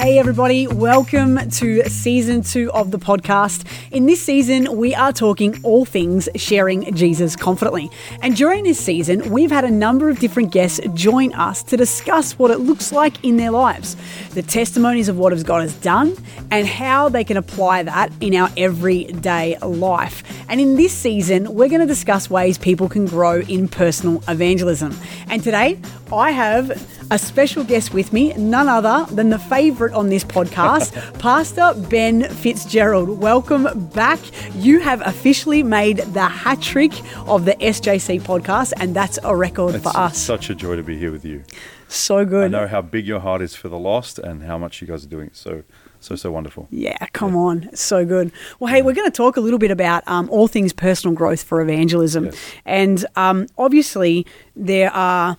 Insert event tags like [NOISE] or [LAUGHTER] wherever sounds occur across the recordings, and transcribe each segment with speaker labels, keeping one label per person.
Speaker 1: Hey, everybody, welcome to season two of the podcast. In this season, we are talking all things sharing Jesus confidently. And during this season, we've had a number of different guests join us to discuss what it looks like in their lives, the testimonies of what God has done, and how they can apply that in our everyday life. And in this season, we're going to discuss ways people can grow in personal evangelism. And today, I have a special guest with me, none other than the favourite on this podcast, [LAUGHS] Pastor Ben Fitzgerald. Welcome back. You have officially made the hat trick of the SJC podcast, and that's a record
Speaker 2: It's
Speaker 1: for us.
Speaker 2: such a joy to be here with you.
Speaker 1: So good.
Speaker 2: I know how big your heart is for the lost and how much you guys are doing so, so, so wonderful.
Speaker 1: Yeah, come on. So good. Well, hey, we're going to talk a little bit about um, all things personal growth for evangelism.
Speaker 2: Yes.
Speaker 1: And um, obviously, there are.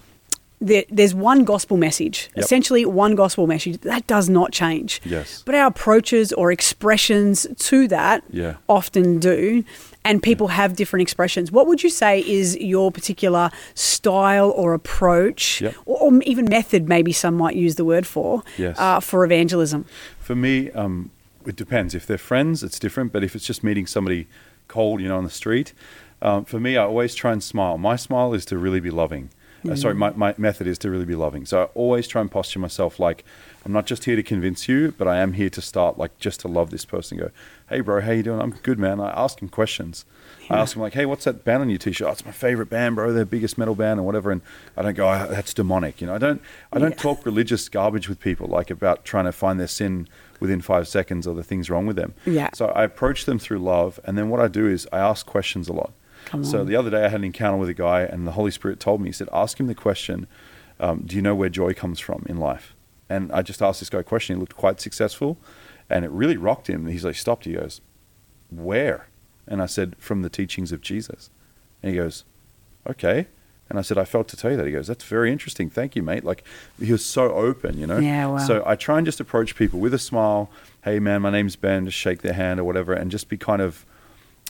Speaker 1: There, there's one gospel message,
Speaker 2: Yep.
Speaker 1: essentially one gospel message. That does not change.
Speaker 2: Yes.
Speaker 1: But our approaches or expressions to that
Speaker 2: Yeah.
Speaker 1: often do. And people have different expressions. What would you say is your particular style or approach,
Speaker 2: Yep.
Speaker 1: or, or even method, maybe some might use the word for,
Speaker 2: Yes.
Speaker 1: uh, for evangelism?
Speaker 2: For me, um, it depends. If they're friends, it's different. But if it's just meeting somebody cold, you know, on the street, um, for me, I always try and smile. My smile is to really be loving. Uh, sorry, my, my method is to really be loving. So I always try and posture myself like I'm not just here to convince you, but I am here to start like just to love this person. Go, hey bro, how you doing? I'm good, man. I ask him questions. I ask him like, hey, what's that band on your t-shirt? Oh, it's my favorite band, bro. They're the biggest metal band or whatever. And I don't go, oh, that's demonic. You know, I don't I don't
Speaker 1: Yeah.
Speaker 2: talk religious garbage with people like about trying to find their sin within five seconds or the things wrong with them.
Speaker 1: Yeah.
Speaker 2: So I approach them through love, and then what I do is I ask questions a lot.
Speaker 1: Come
Speaker 2: So
Speaker 1: on.
Speaker 2: the other day I had an encounter with a guy, and the Holy Spirit told me, He said, ask him the question, um, Do you know where joy comes from in life? And I just asked this guy a question. He looked quite successful, and it really rocked him. He's like, stopped. He goes, Where? And I said, From the teachings of Jesus. And he goes, Okay. And I said, I felt to tell you that. He goes, That's very interesting. Thank you, mate. Like, he was so open, you know?
Speaker 1: Yeah, wow.
Speaker 2: So I try and just approach people with a smile. Hey, man, my name's Ben. Just shake their hand or whatever, and just be kind of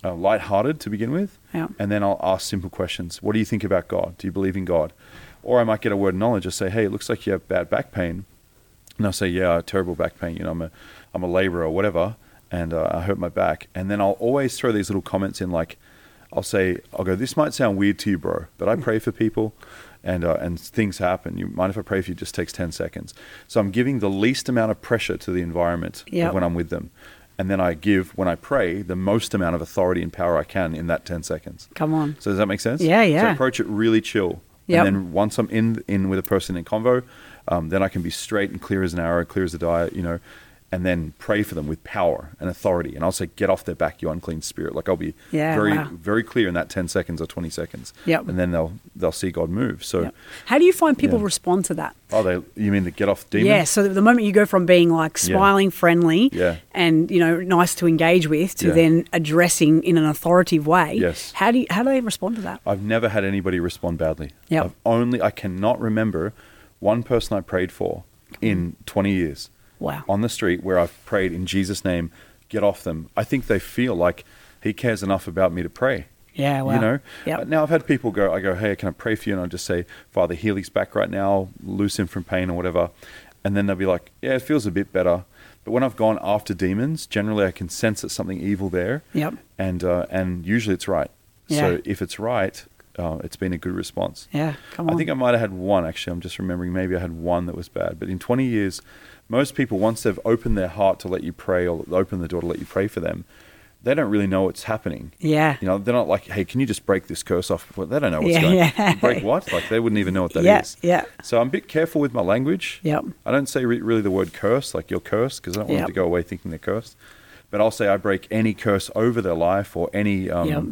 Speaker 2: uh, lighthearted to begin with.
Speaker 1: Yeah.
Speaker 2: And then I'll ask simple questions. What do you think about God? Do you believe in God? Or I might get a word of knowledge. I say, hey, it looks like you have bad back pain. And I'll say, yeah, terrible back pain. You know, I'm a, I'm a laborer or whatever, and uh, I hurt my back. And then I'll always throw these little comments in, like, I'll say, I'll go, this might sound weird to you, bro, but I pray for people, and uh, and things happen. You mind if I pray for you? It just takes ten seconds. So I'm giving the least amount of pressure to the environment
Speaker 1: Yep.
Speaker 2: when I'm with them, and then I give when I pray the most amount of authority and power I can in that ten seconds.
Speaker 1: Come on.
Speaker 2: So does that make sense?
Speaker 1: Yeah, yeah.
Speaker 2: So approach it really chill.
Speaker 1: Yep.
Speaker 2: And then once I'm in in with a person in convo, um, then I can be straight and clear as an arrow, clear as a die, you know, and then pray for them with power and authority. And I'll say, get off their back, you unclean spirit. Like I'll be
Speaker 1: Yeah,
Speaker 2: very
Speaker 1: wow.
Speaker 2: very clear in that ten seconds or twenty seconds.
Speaker 1: Yep.
Speaker 2: And then they'll they'll see God move. So
Speaker 1: Yep. How do you find people
Speaker 2: Yeah.
Speaker 1: respond to that?
Speaker 2: oh they you mean the get off demon?
Speaker 1: Yeah, so the moment you go from being like
Speaker 2: Yeah.
Speaker 1: smiling, friendly,
Speaker 2: Yeah.
Speaker 1: and you know nice to engage with, to
Speaker 2: Yeah.
Speaker 1: then addressing in an authoritative way.
Speaker 2: Yes.
Speaker 1: How do you, how do they respond to that?
Speaker 2: I've never had anybody respond badly.
Speaker 1: Yep.
Speaker 2: I've only I cannot remember one person I prayed for in twenty years.
Speaker 1: Wow.
Speaker 2: on the street where I've prayed in Jesus' name, get off them. I think they feel like he cares enough about me to pray.
Speaker 1: Yeah. Wow.
Speaker 2: You know.
Speaker 1: Yep.
Speaker 2: Now I've had people go. I go, hey, can I pray for you? And I just say, Father, heal his back right now, loose him from pain or whatever. And then they'll be like, yeah, it feels a bit better. But when I've gone after demons, generally I can sense that something evil there.
Speaker 1: Yep.
Speaker 2: And uh, and usually it's right.
Speaker 1: Yeah.
Speaker 2: So if it's right, uh, it's been a good response.
Speaker 1: Yeah. Come on.
Speaker 2: I think I might have had one actually. I'm just remembering. Maybe I had one that was bad. But in 20 years, most people once they've opened their heart to let you pray or open the door to let you pray for them, they don't really know what's happening.
Speaker 1: yeah.
Speaker 2: You know, they're not like, "Hey, can you just break this curse off?" Well, they don't know what's
Speaker 1: Yeah,
Speaker 2: going.
Speaker 1: yeah.
Speaker 2: Break what? Like they wouldn't even know what that is.
Speaker 1: Yeah, yeah.
Speaker 2: So I'm a bit careful with my language.
Speaker 1: Yep.
Speaker 2: I don't say re- really the word curse, like you're cursed, because I don't want
Speaker 1: Yep.
Speaker 2: them to go away thinking they're cursed. But I'll say I break any curse over their life or any, um,
Speaker 1: Yep.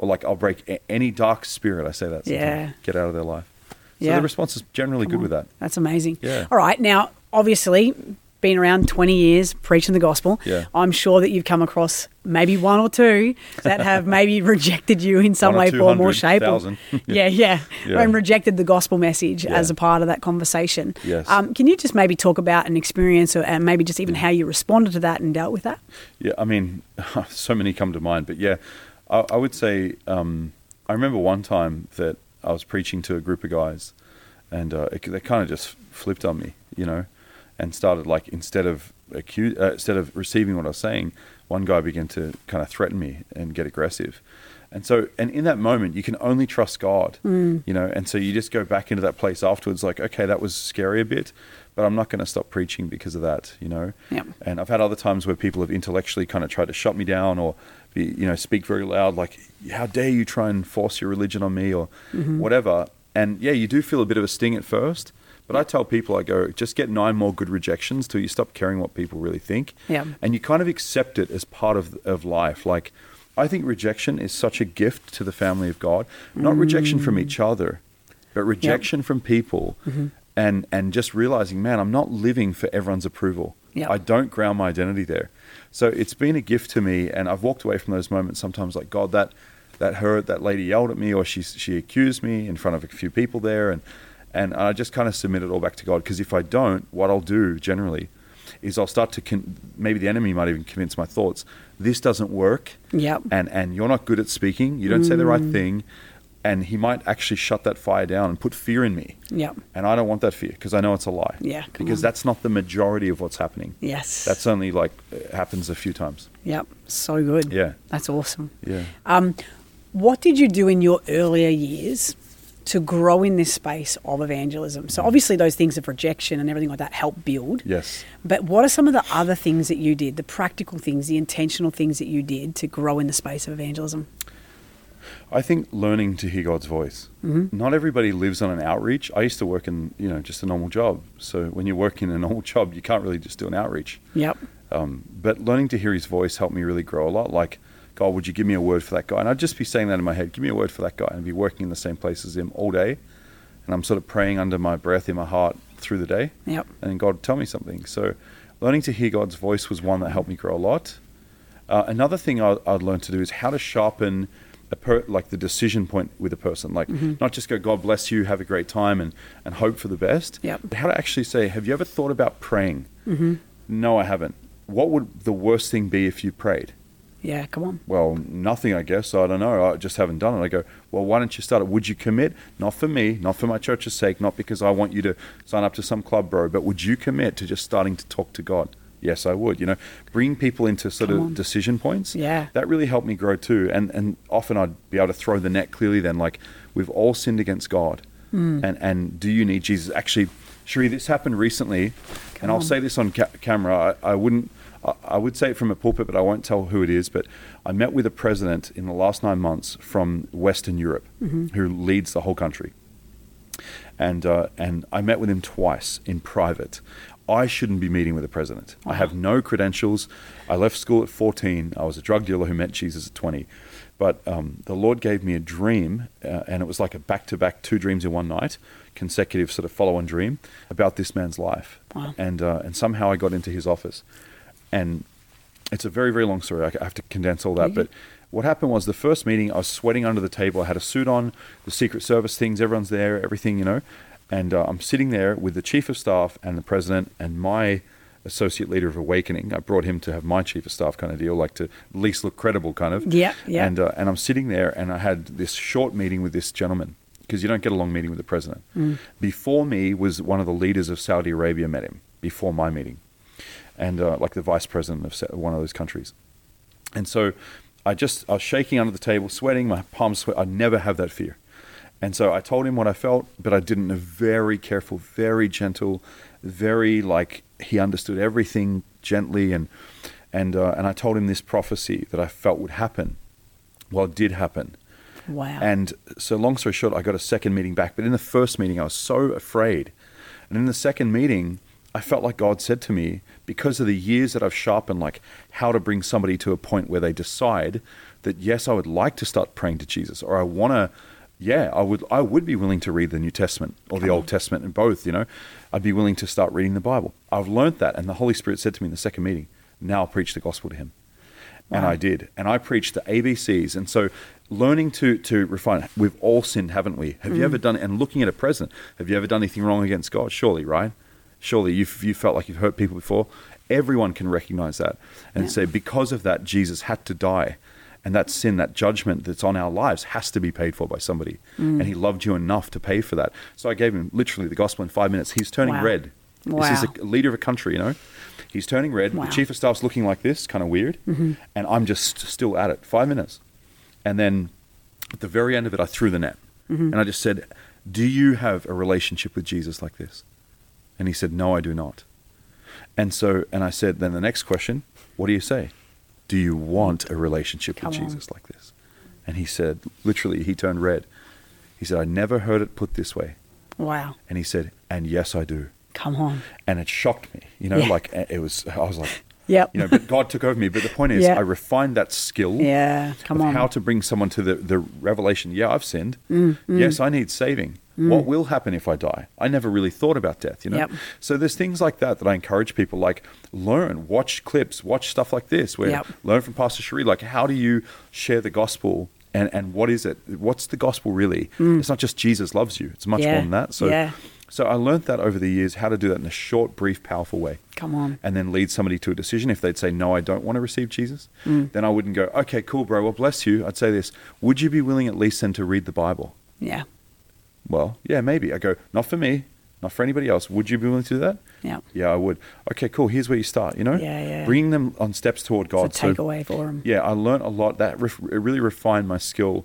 Speaker 2: Or like I'll break a- any dark spirit. I say that. sometimes.
Speaker 1: Yeah.
Speaker 2: Get out of their life. So
Speaker 1: Yeah.
Speaker 2: the response is generally
Speaker 1: Come
Speaker 2: good
Speaker 1: on.
Speaker 2: with that.
Speaker 1: That's amazing.
Speaker 2: Yeah.
Speaker 1: All right. Now, obviously, been around 20 years preaching the gospel.
Speaker 2: Yeah.
Speaker 1: I'm sure that you've come across maybe one or two that have [LAUGHS] maybe rejected you in some way, form, or shape. or- [LAUGHS] yeah, yeah,
Speaker 2: Yeah.
Speaker 1: And rejected the gospel message
Speaker 2: Yeah.
Speaker 1: as a part of that conversation.
Speaker 2: Yes.
Speaker 1: Um, can you just maybe talk about an experience or, and maybe just even how you responded to that and dealt with that?
Speaker 2: Yeah, I mean, [LAUGHS] so many come to mind, but yeah, I, I would say um, I remember one time that I was preaching to a group of guys, and uh, it, they kind of just flipped on me, you know, and started like instead of accuse, uh, instead of receiving what I was saying, one guy began to kind of threaten me and get aggressive. And so, and in that moment, you can only trust God,
Speaker 1: Mm.
Speaker 2: you know. And so you just go back into that place afterwards, like, okay, that was scary a bit, but I'm not going to stop preaching because of that, you know.
Speaker 1: Yep.
Speaker 2: And I've had other times where people have intellectually kind of tried to shut me down or, be, you know, speak very loud, like, how dare you try and force your religion on me or
Speaker 1: Mm-hmm.
Speaker 2: whatever. And yeah, you do feel a bit of a sting at first. But I tell people, I go, just get nine more good rejections till you stop caring what people really think.
Speaker 1: Yeah.
Speaker 2: And you kind of accept it as part of, of life. Like, I think rejection is such a gift to the family of God. Not rejection from
Speaker 1: Mm.
Speaker 2: each other, but rejection from people.
Speaker 1: Mm-hmm.
Speaker 2: And, and just realizing, man, I'm not living for everyone's approval.
Speaker 1: Yeah.
Speaker 2: I don't ground my identity there. So it's been a gift to me. And I've walked away from those moments sometimes like, God, that, that hurt, that lady yelled at me or she, she accused me in front of a few people there. And, and I just kind of submit it all back to God. Because if I don't, what I'll do generally is I'll start to, con- maybe the enemy might even convince my thoughts, this doesn't work.
Speaker 1: Yep.
Speaker 2: And, and you're not good at speaking. You don't say the right mm. thing. And he might actually shut that fire down and put fear in me.
Speaker 1: Yeah.
Speaker 2: And I don't want that fear because I know it's a lie.
Speaker 1: Yeah,
Speaker 2: Because
Speaker 1: on.
Speaker 2: that's not the majority of what's happening.
Speaker 1: Yes.
Speaker 2: That's only like happens a few times.
Speaker 1: Yep. So good.
Speaker 2: Yeah.
Speaker 1: That's awesome.
Speaker 2: Yeah.
Speaker 1: Um, what did you do in your earlier years to grow in this space of evangelism? So obviously those things of rejection and everything like that help build.
Speaker 2: Yes.
Speaker 1: But what are some of the other things that you did, the practical things, the intentional things that you did to grow in the space of evangelism?
Speaker 2: I think learning to hear God's voice.
Speaker 1: Mm-hmm.
Speaker 2: Not everybody lives on an outreach. I used to work in, you know, just a normal job. So when you're working a [LAUGHS] normal job, you can't really just do an outreach.
Speaker 1: Yep.
Speaker 2: Um, but learning to hear His voice helped me really grow a lot. Like, God, would you give me a word for that guy? And I'd just be saying that in my head, give me a word for that guy, and be working in the same place as him all day. And I'm sort of praying under my breath in my heart through the day.
Speaker 1: Yep.
Speaker 2: and God would tell me something. So, learning to hear God's voice was one that helped me grow a lot. Uh, another thing I, I'd learned to do is how to sharpen per, like the decision point with a person. Like not just go, God bless you, have a great time, and and hope for the best.
Speaker 1: Yep.
Speaker 2: How to actually say, have you ever thought about praying? Mm-hmm. No, I haven't. What would the worst thing be if you prayed?
Speaker 1: Yeah, come on.
Speaker 2: Well, nothing, I guess. I don't know. I just haven't done it. I go, well, why don't you start it? Would you commit? Not for me, not for my church's sake, not because I want you to sign up to some club, bro, but would you commit to just starting to talk to God? Yes, I would. You know, bring people into sort
Speaker 1: Come
Speaker 2: of
Speaker 1: on.
Speaker 2: decision points.
Speaker 1: Yeah.
Speaker 2: That really helped me grow too. And and often I'd be able to throw the net clearly then, like, we've all sinned against God.
Speaker 1: Hmm.
Speaker 2: And and do you need Jesus? Actually, Sheree, this happened recently, and I'll
Speaker 1: on.
Speaker 2: say this on ca- camera. I, I wouldn't. I, I would say it from a pulpit, but I won't tell who it is. But I met with a president in the last nine months from Western Europe, who leads the whole country, and uh, and I met with him twice in private. I shouldn't be meeting with a president. I have no credentials. I left school at 14. I was a drug dealer who met Jesus at 20. But um, the Lord gave me a dream, uh, and it was like a back to back two dreams in one night, consecutive sort of follow on dream about this man's life.
Speaker 1: Wow.
Speaker 2: And, uh, and somehow I got into his office. And it's a very, very long story. I have to condense all that.
Speaker 1: Mhm.
Speaker 2: But what happened was the first meeting, I was sweating under the table. I had a suit on, the Secret Service things, everyone's there, everything, you know. And uh, I'm sitting there with the chief of staff and the president and my associate leader of Awakening. I brought him to have my chief of staff kind of deal, like to at least look credible, kind of.
Speaker 1: Yeah, yeah.
Speaker 2: And uh, and I'm sitting there, and I had this short meeting with this gentleman because you don't get a long meeting with the president.
Speaker 1: Mm.
Speaker 2: Before me was one of the leaders of Saudi Arabia met him before my meeting, and uh, like the vice president of one of those countries. And so I just I was shaking under the table, sweating, my palms sweat. I never have that fear. And so I told him what I felt, but I did it in a very careful, very gentle, very like he understood everything gently, and and uh, and I told him this prophecy that I felt would happen. Well, it did happen.
Speaker 1: Wow.
Speaker 2: And so, long story short, I got a second meeting back. But in the first meeting, I was so afraid. And in the second meeting, I felt like God said to me, because of the years that I've sharpened, like how to bring somebody to a point where they decide that, yes, I would like to start praying to Jesus, or I want to, yeah, I would, I would be willing to read the New Testament or the Old Testament and both, you know, I'd be willing to start reading the Bible. I've learned that. And the Holy Spirit said to me in the second meeting, now preach the gospel to him and
Speaker 1: Wow.
Speaker 2: I did. And I preached the ABCs. And so learning to to refine we've all sinned, haven't we? Have you mm. ever done and looking at a president, have you ever done anything wrong against God? Surely, right? Surely you've you felt like you've hurt people before. Everyone can recognize that and
Speaker 1: Yeah.
Speaker 2: say, because of that, Jesus had to die. And that sin, that judgment that's on our lives has to be paid for by somebody. And he loved you enough to pay for that. So I gave him literally the gospel in five minutes. He's turning
Speaker 1: Wow.
Speaker 2: red. This is a leader of a country, you know. He's turning red.
Speaker 1: Wow.
Speaker 2: The chief of staff's looking like this, kind of weird, mm-hmm. and I'm just still at it. Five minutes, and then at the very end of it, I threw the net, mm-hmm. and I just said, "Do you have a relationship with Jesus like this?" And he said, "No, I do not." And so, and I said, then the next question, what do you say? Do you want a relationship
Speaker 1: Come
Speaker 2: with
Speaker 1: on.
Speaker 2: Jesus like this? And he said, literally, he turned red. He said, I never heard it put this way.
Speaker 1: Wow.
Speaker 2: And he said, and yes, I do.
Speaker 1: Come on.
Speaker 2: And it shocked me, you know,
Speaker 1: Yeah.
Speaker 2: like it was, I was like, [LAUGHS]
Speaker 1: Yep.
Speaker 2: you know, but God took over me. But the point is,
Speaker 1: Yeah.
Speaker 2: I refined that skill
Speaker 1: Yeah. Come on.
Speaker 2: how to bring someone to the, the revelation. Yeah, I've sinned.
Speaker 1: Mm,
Speaker 2: Yes, I need saving. What will happen if I die? I never really thought about death, you know?
Speaker 1: Yep.
Speaker 2: So there's things like that that I encourage people like learn, watch clips, watch stuff like this, where
Speaker 1: Yep.
Speaker 2: learn from Pastor Cherie, like how do you share the gospel and, and what is it? What's the gospel really? It's not just Jesus loves you. It's much
Speaker 1: Mm. Yeah.
Speaker 2: more than that. So
Speaker 1: Yeah.
Speaker 2: so I learned that over the years, how to do that in a short, brief, powerful way
Speaker 1: Come on.
Speaker 2: and then lead somebody to a decision. If they'd say, No, I don't want to receive Jesus,
Speaker 1: Mm.
Speaker 2: then I wouldn't go, Okay, cool, bro. Well, bless you. I'd say this Would you be willing at least then to read the Bible?
Speaker 1: Yeah.
Speaker 2: Well, yeah, maybe. I go, Not for me, not for anybody else. Would you be willing to do that?
Speaker 1: Yeah.
Speaker 2: Yeah, I would. Okay, cool. Here's where you start, you know?
Speaker 1: Yeah, yeah.
Speaker 2: Bringing them on steps toward God.
Speaker 1: It's a takeaway for them.
Speaker 2: yeah, I learned a lot. That ref- it really refined my skill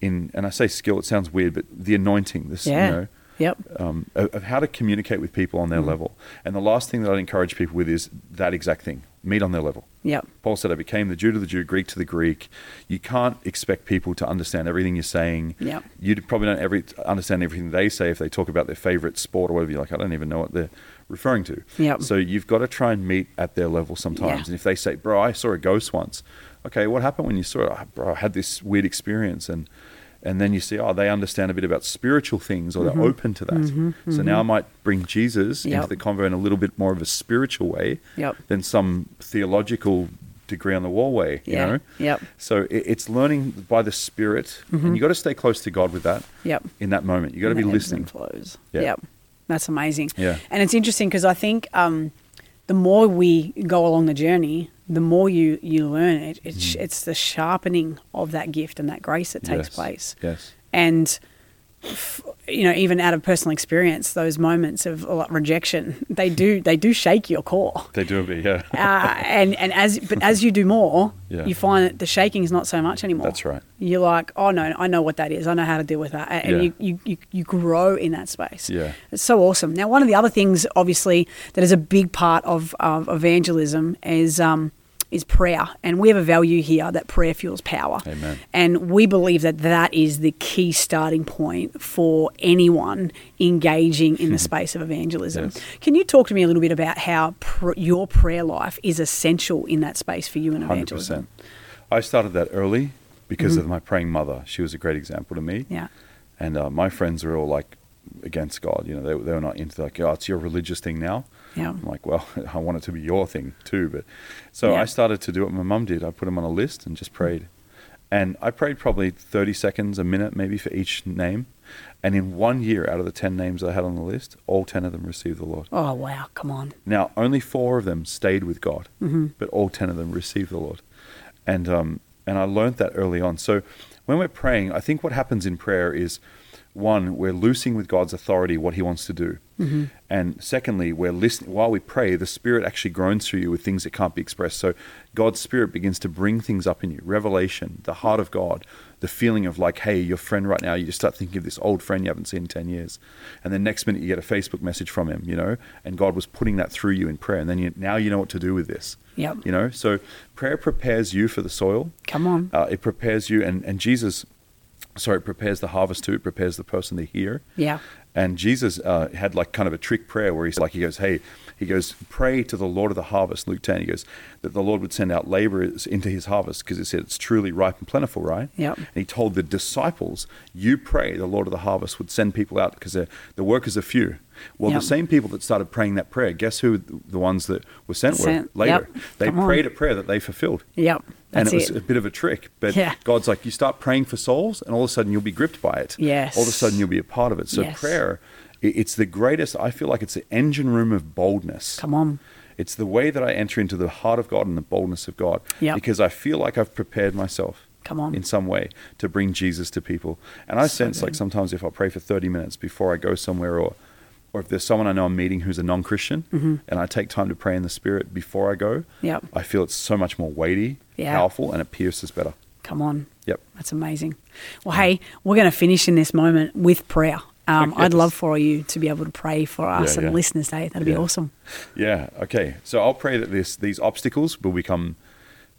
Speaker 2: in, and I say skill, it sounds weird, but the anointing, this,
Speaker 1: Yeah.
Speaker 2: you know,
Speaker 1: Yep.
Speaker 2: um, of, of how to communicate with people on their
Speaker 1: Mm.
Speaker 2: level. And the last thing that I'd encourage people with is that exact thing meet on their level.
Speaker 1: Yep.
Speaker 2: Paul said, I became the Jew to the Jew, Greek to the Greek. You can't expect people to understand everything you're saying.
Speaker 1: Yep.
Speaker 2: You probably don't every, understand everything they say if they talk about their favorite sport or whatever. You're like, I don't even know what they're referring to.
Speaker 1: Yep.
Speaker 2: So you've got to try and meet at their level sometimes.
Speaker 1: Yeah.
Speaker 2: And if they say, bro, I saw a ghost once. Okay, what happened when you saw it? "Ah, bro, I had this weird experience. And and then you see, oh, they understand a bit about spiritual things or they're open to that. So now I might bring Jesus
Speaker 1: Mm-hmm. Yep.
Speaker 2: into the convo in a little bit more of a spiritual way
Speaker 1: Yep.
Speaker 2: than some theological degree on the wall way, you
Speaker 1: Yeah.
Speaker 2: know?
Speaker 1: Yep.
Speaker 2: So it, it's learning by the Spirit, and you got to stay close to God with that
Speaker 1: Yep.
Speaker 2: in that moment. You got to be
Speaker 1: the ebbs and
Speaker 2: listening.
Speaker 1: Flows.
Speaker 2: Yeah.
Speaker 1: Yep. That's amazing.
Speaker 2: Yeah.
Speaker 1: And it's interesting because I think um, the more we go along the journey, the more you, you learn it. It's, it's the sharpening of that gift and that grace that takes
Speaker 2: Mm. Yes.
Speaker 1: place.
Speaker 2: Yes.
Speaker 1: And, you know, even out of personal experience, those moments of rejection, they do they do shake your core.
Speaker 2: They do a bit, yeah.
Speaker 1: Uh, and and as but as you do more,
Speaker 2: Yeah.
Speaker 1: you find that the shaking is not so much anymore.
Speaker 2: That's right.
Speaker 1: You're like, oh no, I know what that is. I know how to deal with that, and
Speaker 2: Yeah.
Speaker 1: you, you, you you grow in that space.
Speaker 2: Yeah.
Speaker 1: it's so awesome. Now, one of the other things, obviously, that is a big part of of evangelism is um, is prayer, and we have a value here that prayer fuels power.
Speaker 2: Amen.
Speaker 1: And we believe that that is the key starting point for anyone engaging in the [LAUGHS] space of evangelism.
Speaker 2: Yes.
Speaker 1: Can you talk to me a little bit about how pr- your prayer life is essential in that space for you in evangelism?
Speaker 2: percent. I started that early because of my praying mother. She was a great example to me.
Speaker 1: Mm-hmm. Yeah.
Speaker 2: And uh, my friends were all like against God. You know, they, they were not into like, oh, it's your religious thing now.
Speaker 1: Yeah.
Speaker 2: I'm like, well, [LAUGHS] I want it to be your thing too. But so
Speaker 1: Yeah.
Speaker 2: I started to do what my mum did. I put them on a list and just prayed. And I prayed probably 30 seconds, a minute maybe for each name. And in one year, out of the 10 names I had on the list, all 10 of them received the Lord.
Speaker 1: Oh wow! Come on.
Speaker 2: Now, only four of them stayed with God,
Speaker 1: Mm-hmm.
Speaker 2: but all 10 of them received the Lord. And, um, and I learned that early on. So when we're praying, I think what happens in prayer is one, we're loosing with God's authority what He wants to do.
Speaker 1: Mm-hmm.
Speaker 2: And secondly, we're listening. While we pray, the Spirit actually groans through you with things that can't be expressed. So God's Spirit begins to bring things up in you revelation, the heart of God, the feeling of like, hey, your friend right now, you just start thinking of this old friend you haven't seen in 10 years. And then next minute you get a Facebook message from him, you know, and God was putting that through you in prayer. And then you, now you know what to do with this.
Speaker 1: Yep.
Speaker 2: You know, so prayer prepares you for the soil.
Speaker 1: Come on.
Speaker 2: Uh, it prepares you, and, and Jesus, sorry, it prepares the harvest too. It prepares the person to hear.
Speaker 1: Yeah.
Speaker 2: And Jesus uh, had like kind of a trick prayer where he's like, he goes, hey, he goes, pray to the Lord of the harvest, Luke 10. He goes, that the Lord would send out laborers into his harvest because it said it's truly ripe and plentiful, right?
Speaker 1: Yeah.
Speaker 2: And he told the disciples, you pray the Lord of the harvest would send people out because the workers are few. Well,
Speaker 1: Yep.
Speaker 2: the same people that started praying that prayer, guess who the ones that were sent,
Speaker 1: Sent,
Speaker 2: were later?
Speaker 1: yep.
Speaker 2: They
Speaker 1: Come on.
Speaker 2: prayed a prayer that they fulfilled
Speaker 1: Yep.
Speaker 2: And
Speaker 1: That's
Speaker 2: it was a bit of a trick. But
Speaker 1: Yeah.
Speaker 2: God's like, you start praying for souls, and all of a sudden you'll be gripped by it.
Speaker 1: Yes.
Speaker 2: All of a sudden you'll be a part of it. So
Speaker 1: Yes.
Speaker 2: prayer, it's the greatest. I feel like it's the engine room of boldness.
Speaker 1: Come on.
Speaker 2: It's the way that I enter into the heart of God and the boldness of God.
Speaker 1: Yep.
Speaker 2: Because I feel like I've prepared myself.
Speaker 1: Come on.
Speaker 2: In some way to bring Jesus to people. And I
Speaker 1: So
Speaker 2: sense like sometimes if I pray for 30 minutes before I go somewhere or or if there's someone I know I'm meeting who's a non Christian and I take time to pray in the Spirit before I go,
Speaker 1: Yep.
Speaker 2: I feel it's so much more weighty,
Speaker 1: Yeah.
Speaker 2: powerful, and it pierces better.
Speaker 1: Come on.
Speaker 2: Yep.
Speaker 1: That's amazing. Well, hey, we're going to finish in this moment with prayer. Um. I'd love for you to be able to pray for us
Speaker 2: Yeah,
Speaker 1: and
Speaker 2: yeah.
Speaker 1: listeners today. That'd be awesome.
Speaker 2: Yeah. Okay. So I'll pray that this these obstacles will become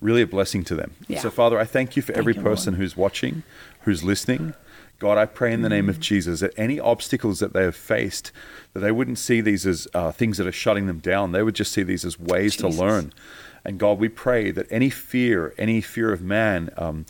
Speaker 2: really a blessing to them.
Speaker 1: Yeah.
Speaker 2: So Father, I thank you for
Speaker 1: Thank
Speaker 2: every
Speaker 1: you, Lord.
Speaker 2: person who's watching, who's listening. God, I pray in the name of Jesus that any obstacles that they have faced, that they wouldn't see these as uh, things that are shutting them down. They would just see these as ways
Speaker 1: Jesus.
Speaker 2: to learn. And God, we pray that any fear, any fear of man, um,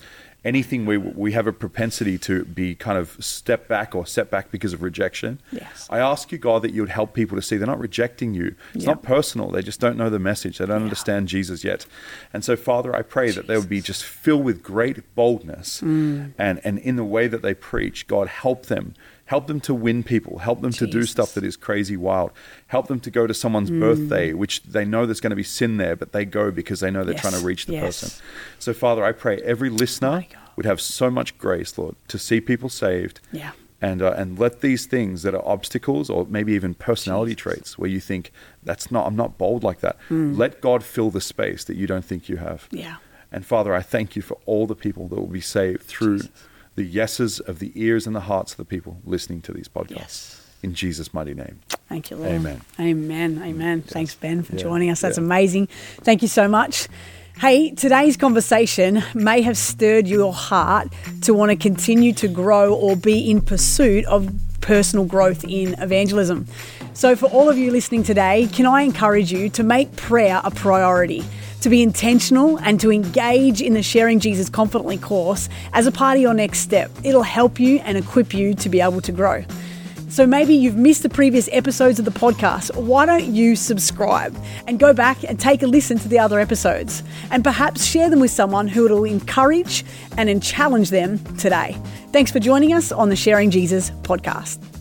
Speaker 2: anything we we have a propensity to be kind of step back or set back because of rejection.
Speaker 1: Yes.
Speaker 2: I ask you, God, that you would help people to see they're not rejecting you. It's
Speaker 1: Yeah.
Speaker 2: not personal. They just don't know the message. They don't understand Jesus yet. And so, Father, I pray that they would be just filled with great boldness.
Speaker 1: Mm.
Speaker 2: And, and in the way that they preach, God, help them. Help them to win people. Help them to do stuff that is crazy wild. Help them to go to someone's
Speaker 1: Mm.
Speaker 2: birthday, which they know there's going to be sin there, but they go because they know they're
Speaker 1: Yes.
Speaker 2: trying to reach the
Speaker 1: Yes.
Speaker 2: person. So, Father, I pray every listener
Speaker 1: God.
Speaker 2: would have so much grace, Lord, to see people saved
Speaker 1: Yeah.
Speaker 2: and uh, and let these things that are obstacles or maybe even personality traits where you think that's not I'm not bold like that. Let God fill the space that you don't think you have.
Speaker 1: Yeah.
Speaker 2: And Father, I thank you for all the people that will be saved through
Speaker 1: Jesus.
Speaker 2: The yeses of the ears and the hearts of the people listening to these podcasts.
Speaker 1: Yes.
Speaker 2: In Jesus' mighty name.
Speaker 1: Thank you, Lord.
Speaker 2: Amen.
Speaker 1: Amen. Amen. Thanks, Ben, for
Speaker 2: Yeah.
Speaker 1: joining us. That's
Speaker 2: Yeah.
Speaker 1: amazing. Thank you so much. Hey, today's conversation may have stirred your heart to want to continue to grow or be in pursuit of personal growth in evangelism. So, for all of you listening today, can I encourage you to make prayer a priority? To be intentional and to engage in the Sharing Jesus Confidently course as a part of your next step. It'll help you and equip you to be able to grow. So maybe you've missed the previous episodes of the podcast. Why don't you subscribe and go back and take a listen to the other episodes and perhaps share them with someone who will encourage and challenge them today. Thanks for joining us on the Sharing Jesus podcast.